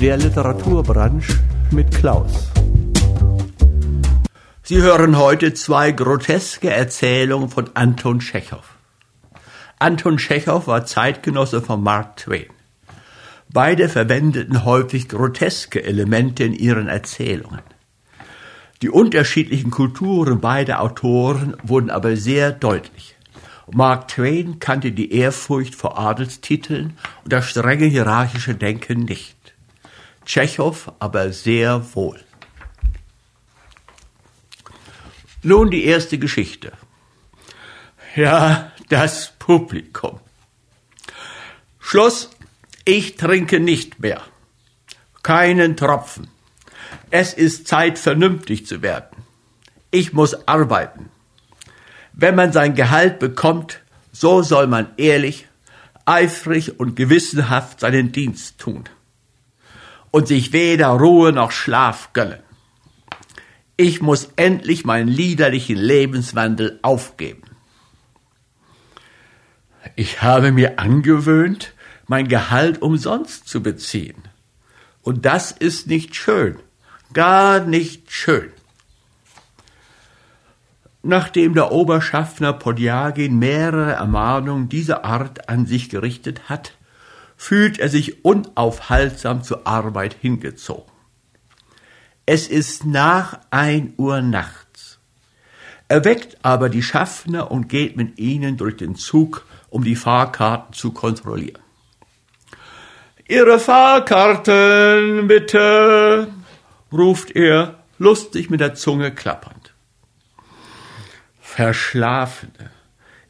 Der Literaturbranche mit Klaus. Sie hören heute zwei groteske Erzählungen von Anton Tschechow. Anton Tschechow war Zeitgenosse von Mark Twain. Beide verwendeten häufig groteske Elemente in ihren Erzählungen. Die unterschiedlichen Kulturen beider Autoren wurden aber sehr deutlich. Mark Twain kannte die Ehrfurcht vor Adelstiteln und das strenge hierarchische Denken nicht. Tschechow aber sehr wohl. Nun die erste Geschichte. Ja, das Publikum. Schluss, ich trinke nicht mehr. Keinen Tropfen. Es ist Zeit, vernünftig zu werden. Ich muss arbeiten. Wenn man sein Gehalt bekommt, so soll man ehrlich, eifrig und gewissenhaft seinen Dienst tun und sich weder Ruhe noch Schlaf gönnen. Ich muss endlich meinen liederlichen Lebenswandel aufgeben. Ich habe mir angewöhnt, mein Gehalt umsonst zu beziehen. Und das ist nicht schön, gar nicht schön. Nachdem der Oberschaffner Podjagin mehrere Ermahnungen dieser Art an sich gerichtet hat, fühlt er sich unaufhaltsam zur Arbeit hingezogen. Es ist nach ein Uhr nachts. Er weckt aber die Schaffner und geht mit ihnen durch den Zug, um die Fahrkarten zu kontrollieren. Ihre Fahrkarten, bitte, ruft er, lustig mit der Zunge klappernd. Verschlafene,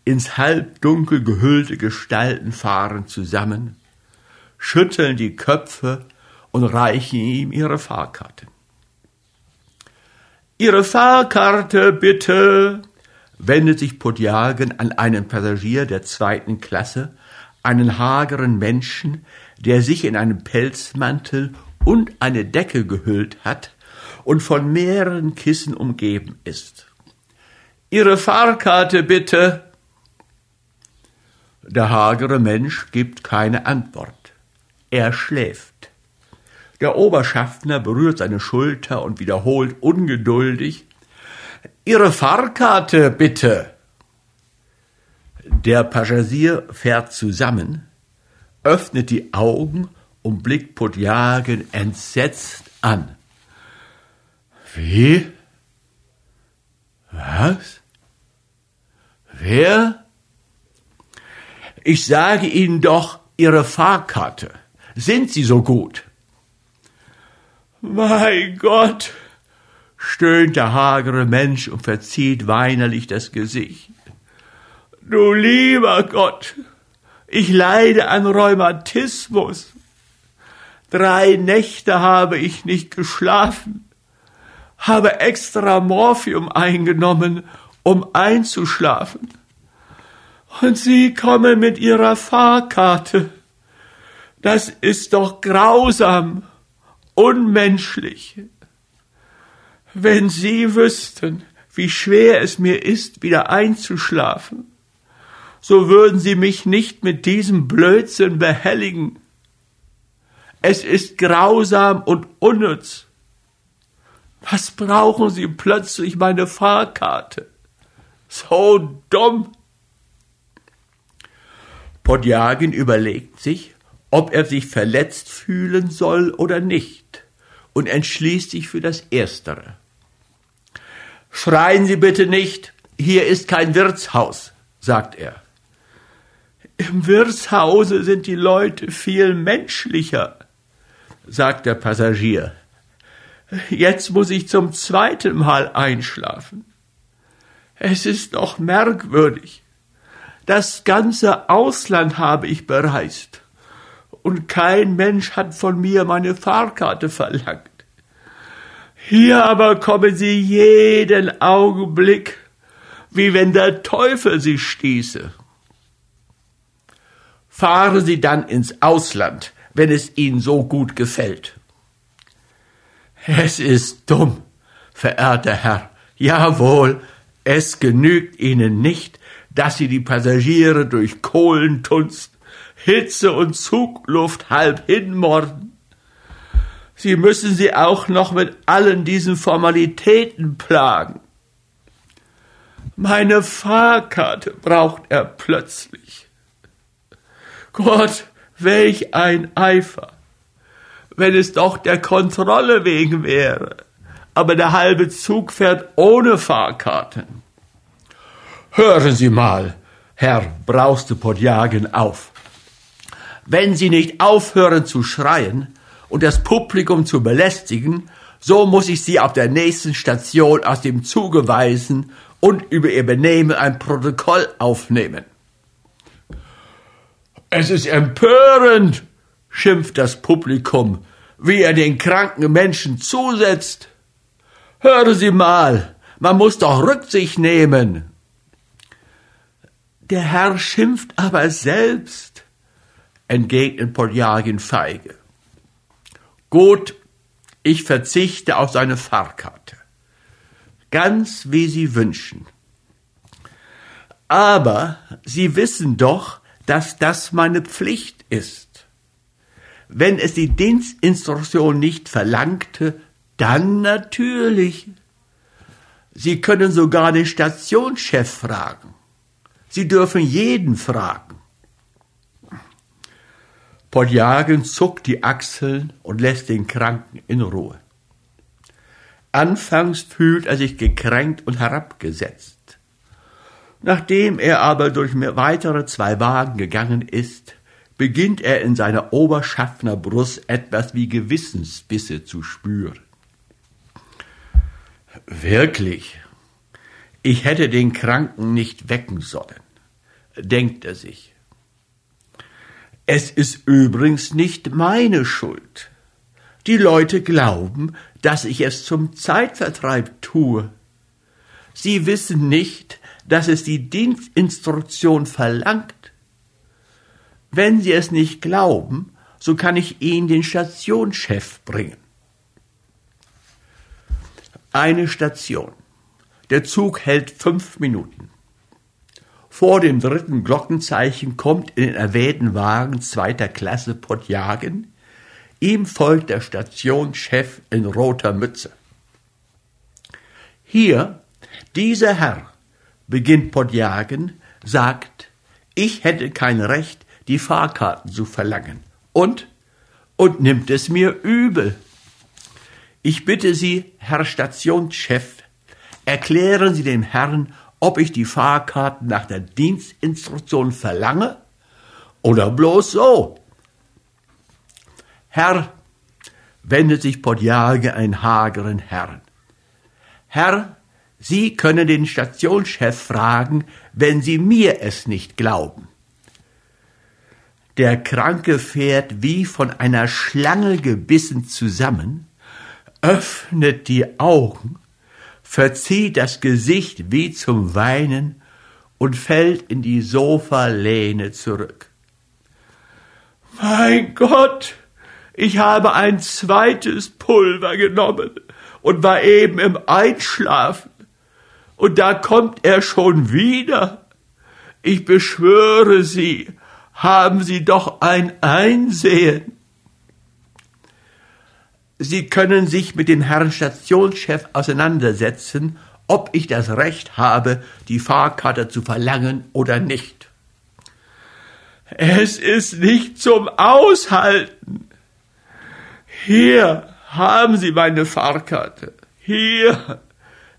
ins Halbdunkel gehüllte Gestalten fahren zusammen, schütteln die Köpfe und reichen ihm ihre Fahrkarte. Ihre Fahrkarte bitte, wendet sich Podjagen an einen Passagier der zweiten Klasse, einen hageren Menschen, der sich in einen Pelzmantel und eine Decke gehüllt hat und von mehreren Kissen umgeben ist. Ihre Fahrkarte bitte. Der hagere Mensch gibt keine Antwort. Er schläft. Der Oberschaffner berührt seine Schulter und wiederholt ungeduldig Ihre Fahrkarte bitte. Der Passagier fährt zusammen, öffnet die Augen und blickt Podjagen entsetzt an. Wie? Was? Wer? Ich sage Ihnen doch Ihre Fahrkarte. Sind Sie so gut? Mein Gott, stöhnt der hagere Mensch und verzieht weinerlich das Gesicht. Du lieber Gott, ich leide an Rheumatismus. Drei Nächte habe ich nicht geschlafen, habe extra Morphium eingenommen, um einzuschlafen. Und Sie kommen mit Ihrer Fahrkarte. Das ist doch grausam, unmenschlich. Wenn Sie wüssten, wie schwer es mir ist, wieder einzuschlafen, so würden Sie mich nicht mit diesem Blödsinn behelligen. Es ist grausam und unnütz. Was brauchen Sie plötzlich meine Fahrkarte? So dumm. Podjagin überlegt sich, ob er sich verletzt fühlen soll oder nicht, und entschließt sich für das Erstere. Schreien Sie bitte nicht, hier ist kein Wirtshaus, sagt er. Im Wirtshause sind die Leute viel menschlicher, sagt der Passagier. Jetzt muss ich zum zweiten Mal einschlafen. Es ist doch merkwürdig. Das ganze Ausland habe ich bereist und kein Mensch hat von mir meine Fahrkarte verlangt. Hier aber kommen sie jeden Augenblick, wie wenn der Teufel sie stieße. Fahren Sie dann ins Ausland, wenn es Ihnen so gut gefällt. Es ist dumm, verehrter Herr. Jawohl, es genügt Ihnen nicht, dass Sie die Passagiere durch Kohlentunst Hitze und Zugluft halb hinmorden. Sie müssen sie auch noch mit allen diesen Formalitäten plagen. Meine Fahrkarte braucht er plötzlich. Gott, welch ein Eifer, wenn es doch der Kontrolle wegen wäre, aber der halbe Zug fährt ohne Fahrkarten. Hören Sie mal, Herr, brauste Podjagen auf. Wenn Sie nicht aufhören zu schreien und das Publikum zu belästigen, so muss ich Sie auf der nächsten Station aus dem Zuge weisen und über Ihr Benehmen ein Protokoll aufnehmen. Es ist empörend, schimpft das Publikum, wie er den kranken Menschen zusetzt. Hören Sie mal, man muss doch Rücksicht nehmen. Der Herr schimpft aber selbst, entgegnet Podjagin feige. Gut, ich verzichte auf seine Fahrkarte. Ganz wie Sie wünschen. Aber Sie wissen doch, dass das meine Pflicht ist. Wenn es die Dienstinstruktion nicht verlangte, dann natürlich. Sie können sogar den Stationschef fragen. Sie dürfen jeden fragen. Podjagen zuckt die Achseln und lässt den Kranken in Ruhe. Anfangs fühlt er sich gekränkt und herabgesetzt. Nachdem er aber durch weitere zwei Wagen gegangen ist, beginnt er in seiner Oberschaffnerbrust etwas wie Gewissensbisse zu spüren. Wirklich, ich hätte den Kranken nicht wecken sollen, denkt er sich. Es ist übrigens nicht meine Schuld. Die Leute glauben, dass ich es zum Zeitvertreib tue. Sie wissen nicht, dass es die Dienstinstruktion verlangt. Wenn Sie es nicht glauben, so kann ich Ihnen den Stationschef bringen. Eine Station. Der Zug hält fünf Minuten. Vor dem dritten Glockenzeichen kommt in den erwähnten Wagen zweiter Klasse Podjagen. Ihm folgt der Stationschef in roter Mütze. Hier, dieser Herr, beginnt Podjagen, sagt, ich hätte kein Recht, die Fahrkarten zu verlangen. Und? Und nimmt es mir übel. Ich bitte Sie, Herr Stationschef, erklären Sie dem Herrn, ob ich die Fahrkarten nach der Dienstinstruktion verlange oder bloß so. Herr, wendet sich Podjage ein hageren Herrn. Herr, Sie können den Stationschef fragen, wenn Sie mir es nicht glauben. Der Kranke fährt wie von einer Schlange gebissen zusammen, öffnet die Augen, verzieht das Gesicht wie zum Weinen und fällt in die Sofalehne zurück. Mein Gott, ich habe ein zweites Pulver genommen und war eben im Einschlafen. Und da kommt er schon wieder. Ich beschwöre Sie, haben Sie doch ein Einsehen. Sie können sich mit dem Herrn Stationschef auseinandersetzen, ob ich das Recht habe, die Fahrkarte zu verlangen oder nicht. Es ist nicht zum Aushalten. Hier haben Sie meine Fahrkarte. Hier.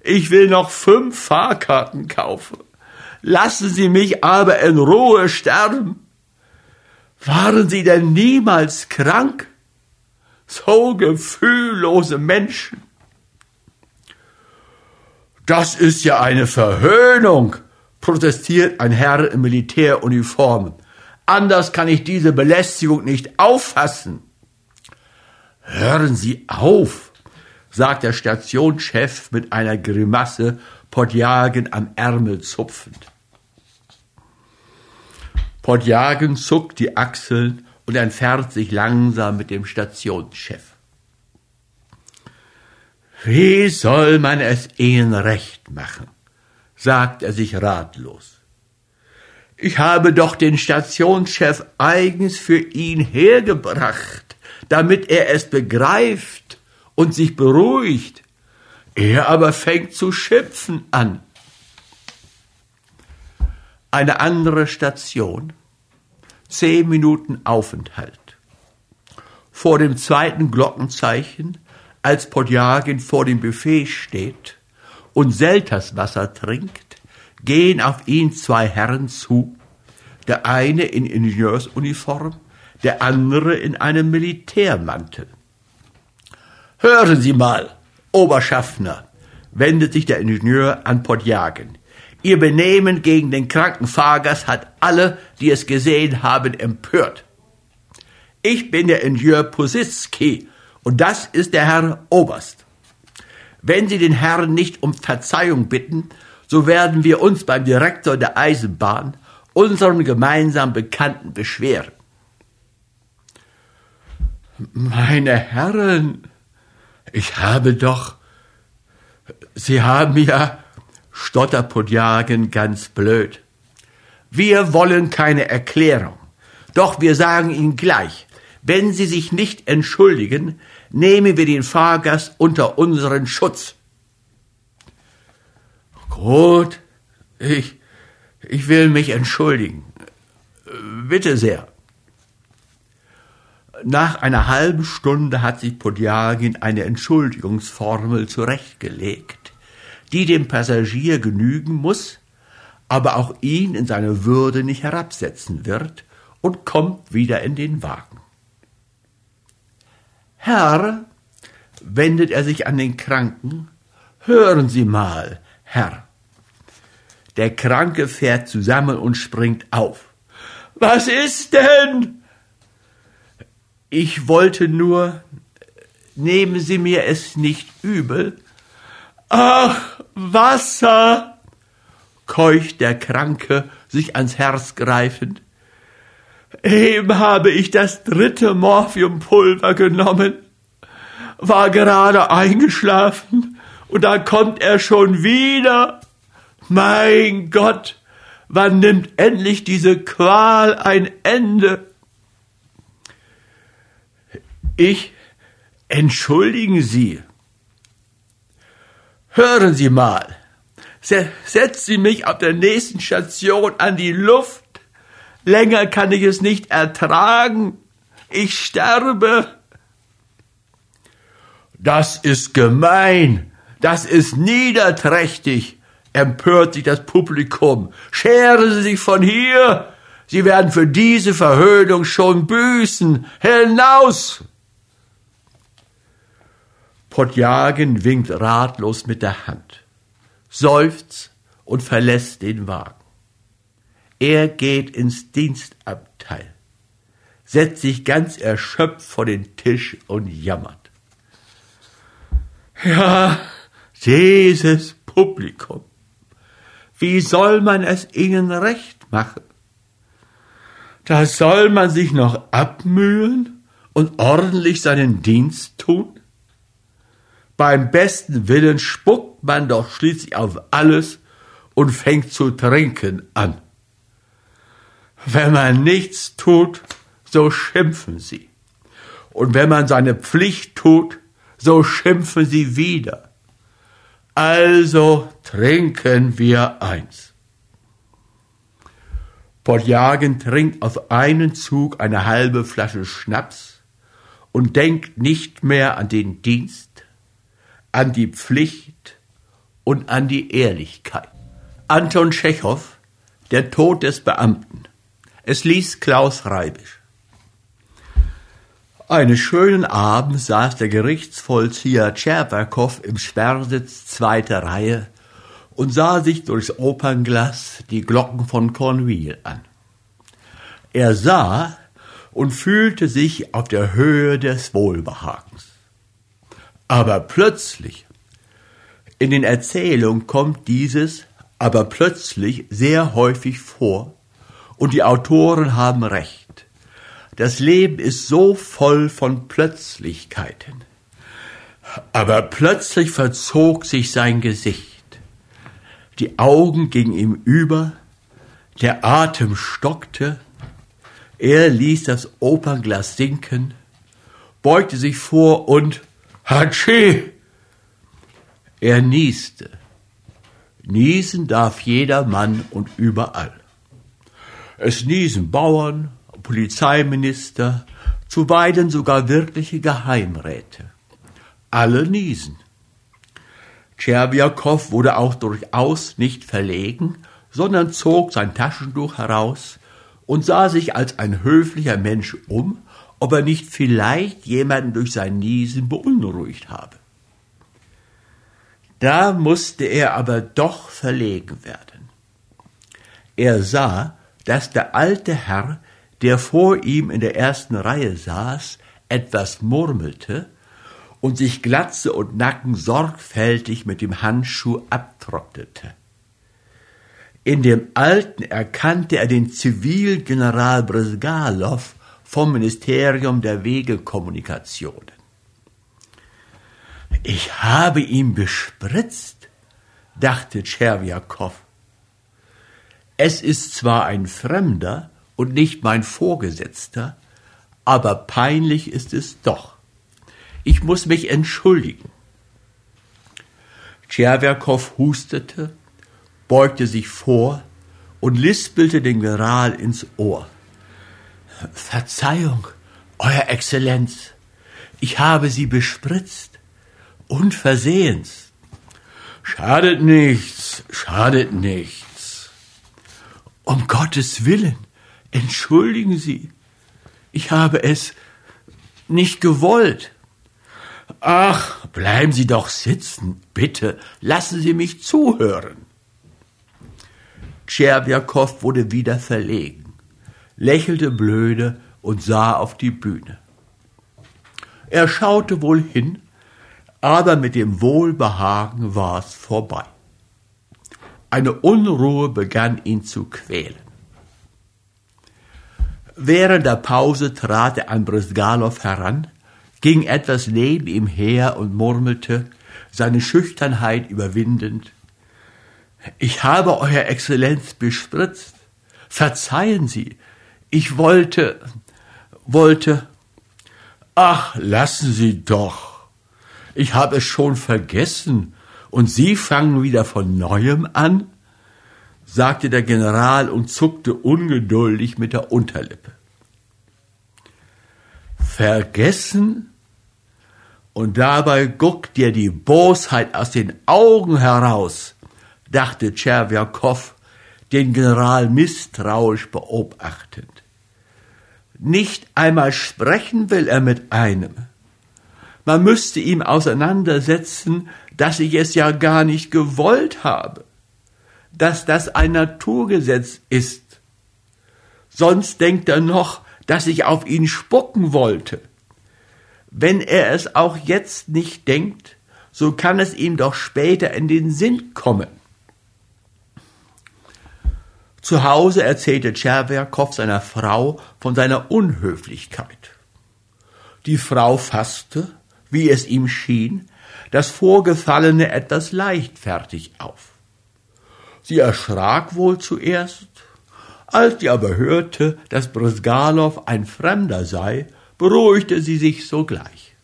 Ich will noch fünf Fahrkarten kaufen. Lassen Sie mich aber in Ruhe sterben. Waren Sie denn niemals krank? So gefühllose Menschen. Das ist ja eine Verhöhnung, protestiert ein Herr in Militäruniform. Anders kann ich diese Belästigung nicht auffassen. Hören Sie auf, sagt der Stationschef mit einer Grimasse, Podjagen am Ärmel zupfend. Podjagen zuckt die Achseln und entfernt sich langsam mit dem Stationschef. Wie soll man es ihnen recht machen? sagt er sich ratlos. Ich habe doch den Stationschef eigens für ihn hergebracht, damit er es begreift und sich beruhigt. Er aber fängt zu schimpfen an. Eine andere Station. Zehn Minuten Aufenthalt. Vor dem zweiten Glockenzeichen, als Podjagin vor dem Buffet steht und Selterswasser trinkt, gehen auf ihn zwei Herren zu, der eine in Ingenieursuniform, der andere in einem Militärmantel. Hören Sie mal, Oberschaffner, wendet sich der Ingenieur an Podjagen. Ihr Benehmen gegen den kranken Fahrgast hat alle, die es gesehen haben, empört. Ich bin der Ingenieur Positzky und das ist der Herr Oberst. Wenn Sie den Herrn nicht um Verzeihung bitten, so werden wir uns beim Direktor der Eisenbahn, unserem gemeinsamen Bekannten, beschweren. Meine Herren, ich habe doch, Sie haben ja, stottert Podjagen ganz blöd. Wir wollen keine Erklärung, doch wir sagen Ihnen gleich, wenn Sie sich nicht entschuldigen, nehmen wir den Fahrgast unter unseren Schutz. Gut, ich, ich will mich entschuldigen. Bitte sehr. Nach einer halben Stunde hat sich Podjagin eine Entschuldigungsformel zurechtgelegt, die dem Passagier genügen muss, aber auch ihn in seine Würde nicht herabsetzen wird und kommt wieder in den Wagen. Herr, wendet er sich an den Kranken, hören Sie mal, Herr. Der Kranke fährt zusammen und springt auf. Was ist denn? Ich wollte nur, nehmen Sie mir es nicht übel. Ach, Wasser, keucht der Kranke, sich ans Herz greifend. Eben habe ich das dritte Morphiumpulver genommen, war gerade eingeschlafen, und da kommt er schon wieder. Mein Gott, wann nimmt endlich diese Qual ein Ende? Ich, entschuldigen Sie. Hören Sie mal, setzen Sie mich auf der nächsten Station an die Luft. Länger kann ich es nicht ertragen. Ich sterbe. Das ist gemein. Das ist niederträchtig empört sich das Publikum. Scheren Sie sich von hier! Sie werden für diese Verhöhnung schon büßen. Hinaus! Podjagen winkt ratlos mit der Hand, seufzt und verlässt den Wagen. Er geht ins Dienstabteil, setzt sich ganz erschöpft vor den Tisch und jammert. Ja, dieses Publikum. Wie soll man es ihnen recht machen? Da soll man sich noch abmühen und ordentlich seinen Dienst tun? Beim besten Willen spuckt man doch schließlich auf alles und fängt zu trinken an. Wenn man nichts tut, so schimpfen sie. Und wenn man seine Pflicht tut, so schimpfen sie wieder. Also trinken wir eins. Podjagen trinkt auf einen Zug eine halbe Flasche Schnaps und denkt nicht mehr an den Dienst, an die Pflicht und an die Ehrlichkeit. Anton Tschechow, Der Tod des Beamten. Es liest Klaus Reibisch. Eines schönen Abends saß der Gerichtsvollzieher Tscherbakow im Sperrsitz zweiter Reihe und sah sich durchs Opernglas die Glocken von Cornwall an. Er sah und fühlte sich auf der Höhe des Wohlbehagens. Aber plötzlich, in den Erzählungen kommt dieses aber plötzlich sehr häufig vor, und die Autoren haben recht. Das Leben ist so voll von Plötzlichkeiten. Aber plötzlich verzog sich sein Gesicht. Die Augen gingen ihm über, der Atem stockte, er ließ das Opernglas sinken, beugte sich vor und Hatschi! Er nieste. Niesen darf jeder Mann und überall. Es niesen Bauern, Polizeiminister, zuweilen sogar wirkliche Geheimräte. Alle niesen. Tscherbiakow wurde auch durchaus nicht verlegen, sondern zog sein Taschentuch heraus und sah sich als ein höflicher Mensch um, ob er nicht vielleicht jemanden durch sein Niesen beunruhigt habe. Da musste er aber doch verlegen werden. Er sah, dass der alte Herr, der vor ihm in der ersten Reihe saß, etwas murmelte und sich Glatze und Nacken sorgfältig mit dem Handschuh abtrocknete. In dem Alten erkannte er den Zivilgeneral Bresgalow vom Ministerium der Wegekommunikationen. Ich habe ihn bespritzt, dachte Tscherwiakow. Es ist zwar ein Fremder und nicht mein Vorgesetzter, aber peinlich ist es doch. Ich muss mich entschuldigen. Tscherwiakow hustete, beugte sich vor und lispelte den General ins Ohr. Verzeihung, Euer Exzellenz, ich habe Sie bespritzt. Unversehens. Schadet nichts, schadet nichts. Um Gottes Willen, entschuldigen Sie, ich habe es nicht gewollt. Ach, bleiben Sie doch sitzen, bitte, lassen Sie mich zuhören. Tscherbiakow wurde wieder verlegen, lächelte blöde und sah auf die Bühne. Er schaute wohl hin, aber mit dem Wohlbehagen war's vorbei. Eine Unruhe begann ihn zu quälen. Während der Pause trat er an Brisgalow heran, ging etwas neben ihm her und murmelte, seine Schüchternheit überwindend, ich habe Euer Exzellenz bespritzt. Verzeihen Sie, ich wollte, wollte. Ach, lassen Sie doch. Ich habe es schon vergessen, und Sie fangen wieder von neuem an? sagte der General und zuckte ungeduldig mit der Unterlippe. Vergessen? Und dabei guckt dir die Bosheit aus den Augen heraus, dachte Tscherwiakow, den General misstrauisch beobachtend. Nicht einmal sprechen will er mit einem. Man müsste ihm auseinandersetzen, dass ich es ja gar nicht gewollt habe, dass das ein Naturgesetz ist. Sonst denkt er noch, dass ich auf ihn spucken wollte. Wenn er es auch jetzt nicht denkt, so kann es ihm doch später in den Sinn kommen. Zu Hause erzählte Tscherwerkow seiner Frau von seiner Unhöflichkeit. Die Frau fasste, wie es ihm schien, das Vorgefallene etwas leichtfertig auf. Sie erschrak wohl zuerst, als sie aber hörte, dass Brisgalow ein Fremder sei, beruhigte sie sich sogleich.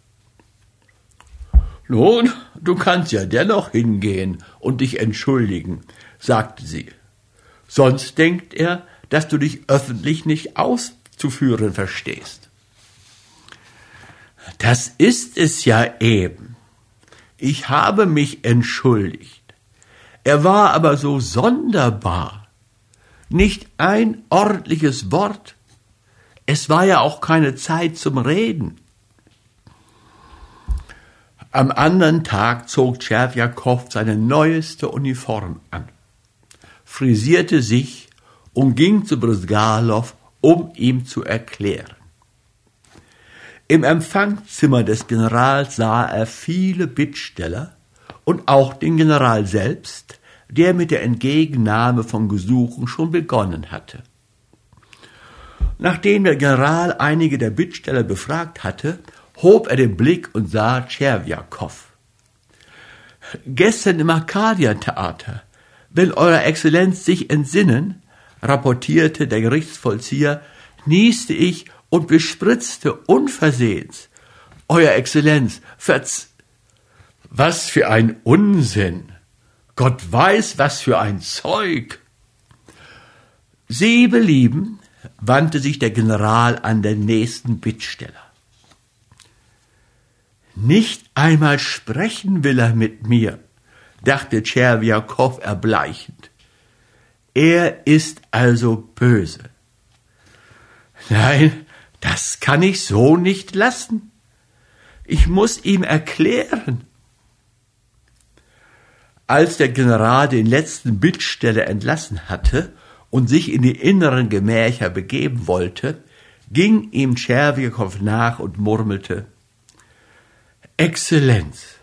Nun, du kannst ja dennoch hingehen und dich entschuldigen, sagte sie. Sonst denkt er, dass du dich öffentlich nicht auszuführen verstehst. Das ist es ja eben. Ich habe mich entschuldigt. Er war aber so sonderbar. Nicht ein ordentliches Wort. Es war ja auch keine Zeit zum Reden. Am anderen Tag zog Tscherwjakow seine neueste Uniform an frisierte sich und ging zu Brisgalow, um ihm zu erklären. Im Empfangszimmer des Generals sah er viele Bittsteller und auch den General selbst, der mit der Entgegennahme von Gesuchen schon begonnen hatte. Nachdem der General einige der Bittsteller befragt hatte, hob er den Blick und sah Tscherwiakow. Gestern im Arkadientheater Will Eure Exzellenz sich entsinnen, rapportierte der Gerichtsvollzieher, nieste ich und bespritzte unversehens. Euer Exzellenz, verz... Was für ein Unsinn! Gott weiß, was für ein Zeug! Sie belieben, wandte sich der General an den nächsten Bittsteller. Nicht einmal sprechen will er mit mir, dachte Tscherwiakow erbleichend. Er ist also böse. Nein, das kann ich so nicht lassen. Ich muss ihm erklären. Als der General den letzten Bittsteller entlassen hatte und sich in die inneren Gemächer begeben wollte, ging ihm Tscherwikow nach und murmelte Exzellenz,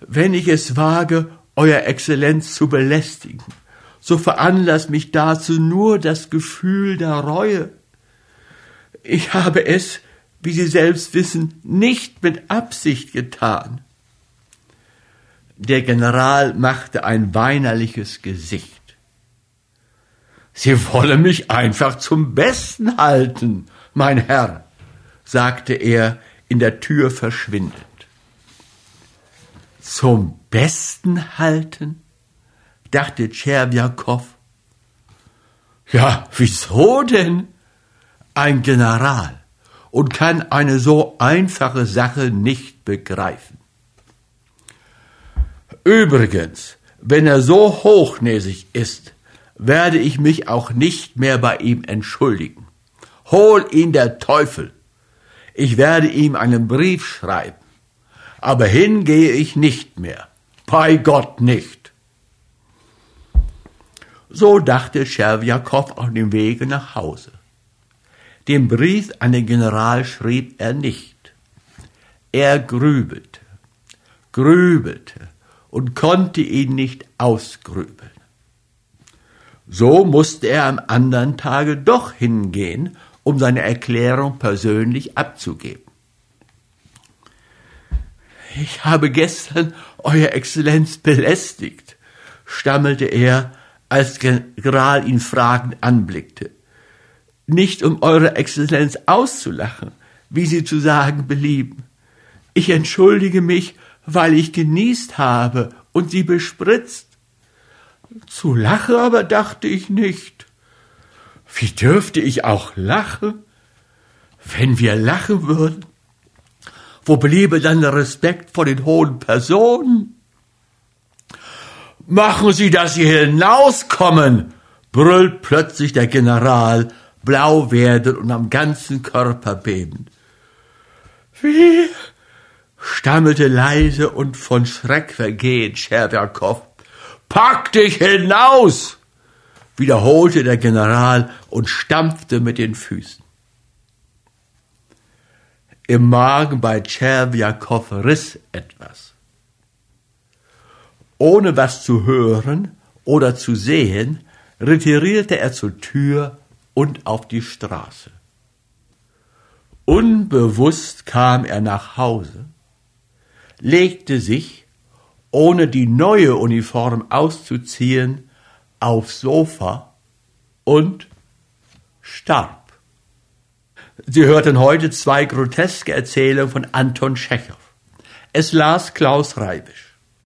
wenn ich es wage, Euer Exzellenz zu belästigen, so veranlasst mich dazu nur das Gefühl der Reue. Ich habe es, wie Sie selbst wissen, nicht mit Absicht getan. Der General machte ein weinerliches Gesicht. Sie wollen mich einfach zum Besten halten, mein Herr, sagte er in der Tür verschwindend. Zum Besten halten? dachte Tscherbiakow. Ja, wieso denn? Ein General und kann eine so einfache Sache nicht begreifen. Übrigens, wenn er so hochnäsig ist, werde ich mich auch nicht mehr bei ihm entschuldigen. Hol ihn der Teufel. Ich werde ihm einen Brief schreiben. Aber hingehe ich nicht mehr. Bei Gott nicht. So dachte Scherwjakow auf dem Wege nach Hause. Den Brief an den General schrieb er nicht. Er grübelte, grübelte und konnte ihn nicht ausgrübeln. So musste er am anderen Tage doch hingehen, um seine Erklärung persönlich abzugeben. Ich habe gestern Euer Exzellenz belästigt, stammelte er, als General ihn fragend anblickte. Nicht um Eure Exzellenz auszulachen, wie Sie zu sagen belieben. Ich entschuldige mich, weil ich genießt habe und Sie bespritzt. Zu lachen aber dachte ich nicht. Wie dürfte ich auch lachen? Wenn wir lachen würden, wo bliebe dann der Respekt vor den hohen Personen? Machen Sie, dass Sie hinauskommen, brüllt plötzlich der General, blau werdend und am ganzen Körper bebend. Wie? stammelte leise und von Schreck vergehend Scherberkow. Pack dich hinaus! wiederholte der General und stampfte mit den Füßen. Im Magen bei Tscherwiakow riss etwas. Ohne was zu hören oder zu sehen, retirierte er zur Tür und auf die Straße. Unbewusst kam er nach Hause, legte sich ohne die neue Uniform auszuziehen, aufs Sofa und starb. Sie hörten heute zwei groteske Erzählungen von Anton Tschechow. Es las Klaus Reibisch.